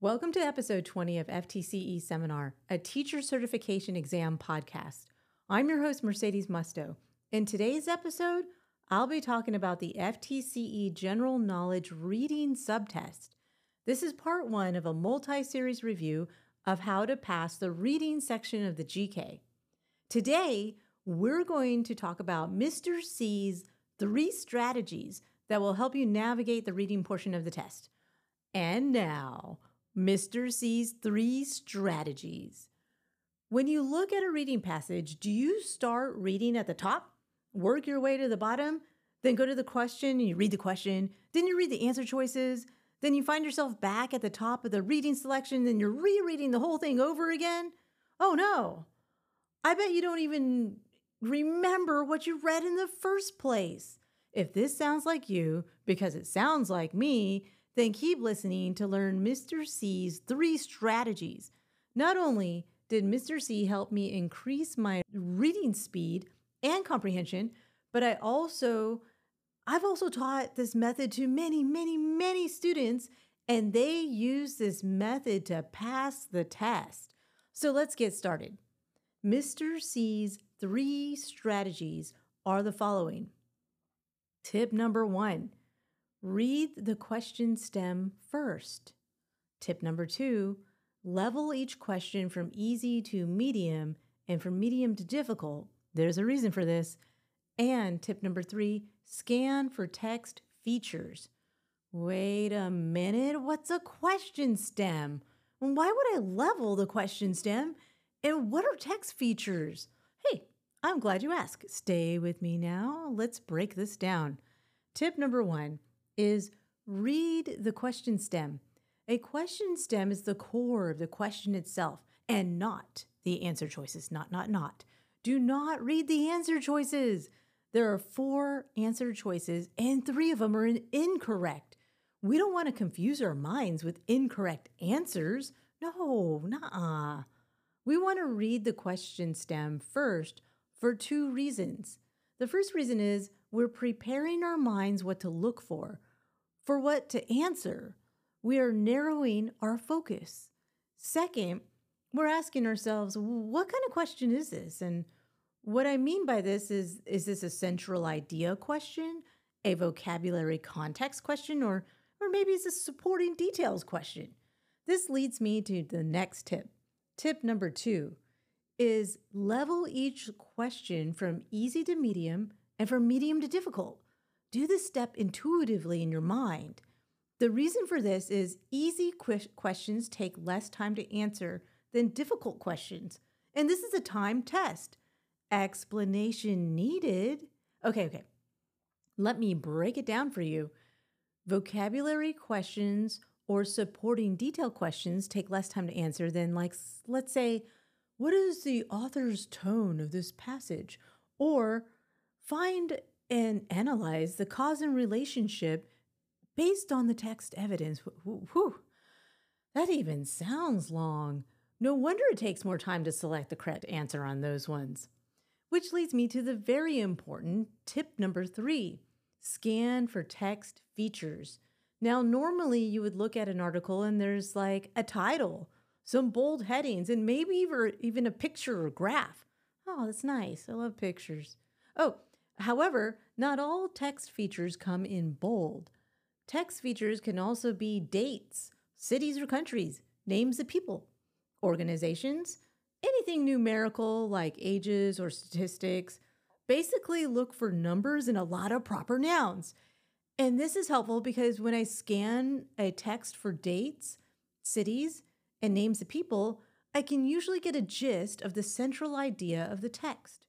Welcome to episode 20 of FTCE Seminar, a teacher certification exam podcast. I'm your host, Mercedes Musto. In today's episode, I'll be talking about the FTCE General Knowledge Reading Subtest. This is part one of a multi series review of how to pass the reading section of the GK. Today, we're going to talk about Mr. C's three strategies that will help you navigate the reading portion of the test. And now, Mr. C's three strategies. When you look at a reading passage, do you start reading at the top, work your way to the bottom, then go to the question and you read the question, then you read the answer choices, then you find yourself back at the top of the reading selection, then you're rereading the whole thing over again? Oh no. I bet you don't even remember what you read in the first place. If this sounds like you, because it sounds like me, then keep listening to learn Mr. C's three strategies. Not only did Mr. C help me increase my reading speed and comprehension, but I also I've also taught this method to many, many, many students and they use this method to pass the test. So let's get started. Mr. C's three strategies are the following. Tip number 1 Read the question stem first. Tip number two level each question from easy to medium and from medium to difficult. There's a reason for this. And tip number three scan for text features. Wait a minute, what's a question stem? Why would I level the question stem? And what are text features? I'm glad you asked. Stay with me now. Let's break this down. Tip number one is read the question stem. A question stem is the core of the question itself and not the answer choices. Not, not, not. Do not read the answer choices. There are four answer choices, and three of them are incorrect. We don't want to confuse our minds with incorrect answers. No, nah. We want to read the question stem first for two reasons. The first reason is we're preparing our minds what to look for for what to answer. We are narrowing our focus. Second, we're asking ourselves, what kind of question is this? And what I mean by this is is this a central idea question, a vocabulary context question, or or maybe it's a supporting details question? This leads me to the next tip. Tip number two is level each question from easy to medium and from medium to difficult. Do this step intuitively in your mind. The reason for this is easy qu- questions take less time to answer than difficult questions. And this is a time test. Explanation needed. Okay, okay. Let me break it down for you. Vocabulary questions or supporting detail questions take less time to answer than, like, let's say, what is the author's tone of this passage? Or find and analyze the cause and relationship based on the text evidence. Whew, that even sounds long. No wonder it takes more time to select the correct answer on those ones. Which leads me to the very important tip number three scan for text features. Now, normally you would look at an article and there's like a title, some bold headings, and maybe even a picture or graph. Oh, that's nice. I love pictures. Oh, However, not all text features come in bold. Text features can also be dates, cities or countries, names of people, organizations, anything numerical like ages or statistics. Basically, look for numbers and a lot of proper nouns. And this is helpful because when I scan a text for dates, cities, and names of people, I can usually get a gist of the central idea of the text.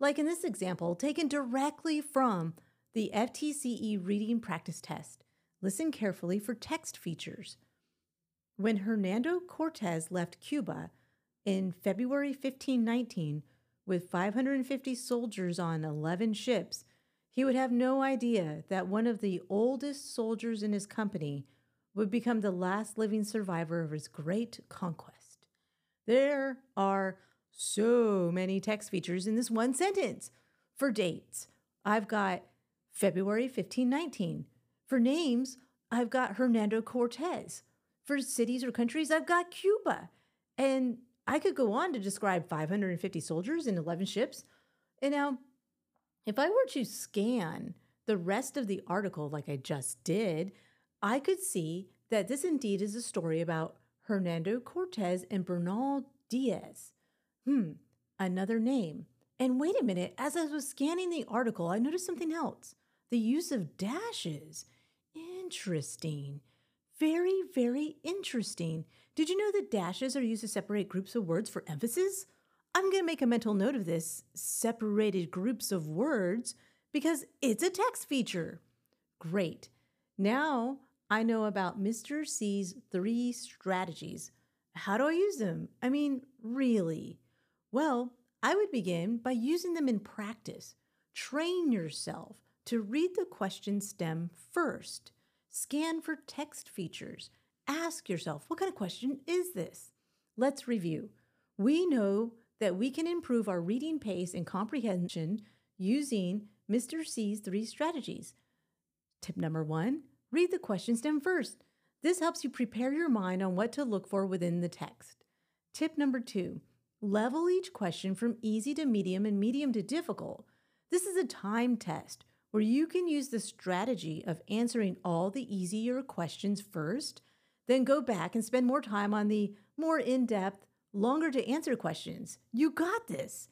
Like in this example, taken directly from the FTCE reading practice test. Listen carefully for text features. When Hernando Cortez left Cuba in February 1519 with 550 soldiers on 11 ships, he would have no idea that one of the oldest soldiers in his company would become the last living survivor of his great conquest. There are so many text features in this one sentence. For dates, I've got February 1519. For names, I've got Hernando Cortez. For cities or countries, I've got Cuba. And I could go on to describe 550 soldiers and 11 ships. And now, if I were to scan the rest of the article like I just did, I could see that this indeed is a story about Hernando Cortez and Bernal Diaz. Hmm, another name. And wait a minute, as I was scanning the article, I noticed something else the use of dashes. Interesting. Very, very interesting. Did you know that dashes are used to separate groups of words for emphasis? I'm going to make a mental note of this separated groups of words because it's a text feature. Great. Now I know about Mr. C's three strategies. How do I use them? I mean, really? Well, I would begin by using them in practice. Train yourself to read the question stem first. Scan for text features. Ask yourself, what kind of question is this? Let's review. We know that we can improve our reading pace and comprehension using Mr. C's three strategies. Tip number one read the question stem first. This helps you prepare your mind on what to look for within the text. Tip number two level each question from easy to medium and medium to difficult. This is a time test where you can use the strategy of answering all the easier questions first, then go back and spend more time on the more in depth, longer to answer questions. You got this.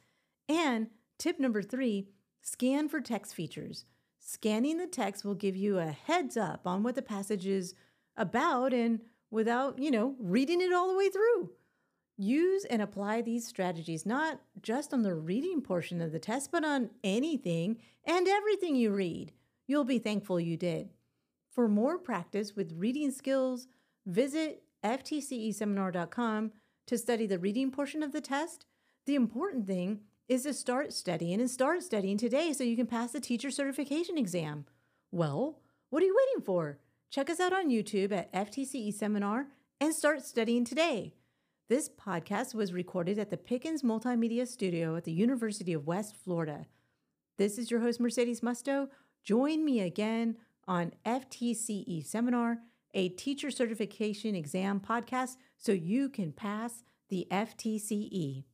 And tip number three scan for text features. Scanning the text will give you a heads up on what the passage is about and without, you know, reading it all the way through. Use and apply these strategies not just on the reading portion of the test, but on anything and everything you read. You'll be thankful you did. For more practice with reading skills, visit ftceseminar.com to study the reading portion of the test. The important thing is to start studying and start studying today so you can pass the teacher certification exam. Well, what are you waiting for? Check us out on YouTube at FTCE Seminar and start studying today. This podcast was recorded at the Pickens Multimedia Studio at the University of West Florida. This is your host, Mercedes Musto. Join me again on FTCE Seminar, a teacher certification exam podcast, so you can pass the FTCE.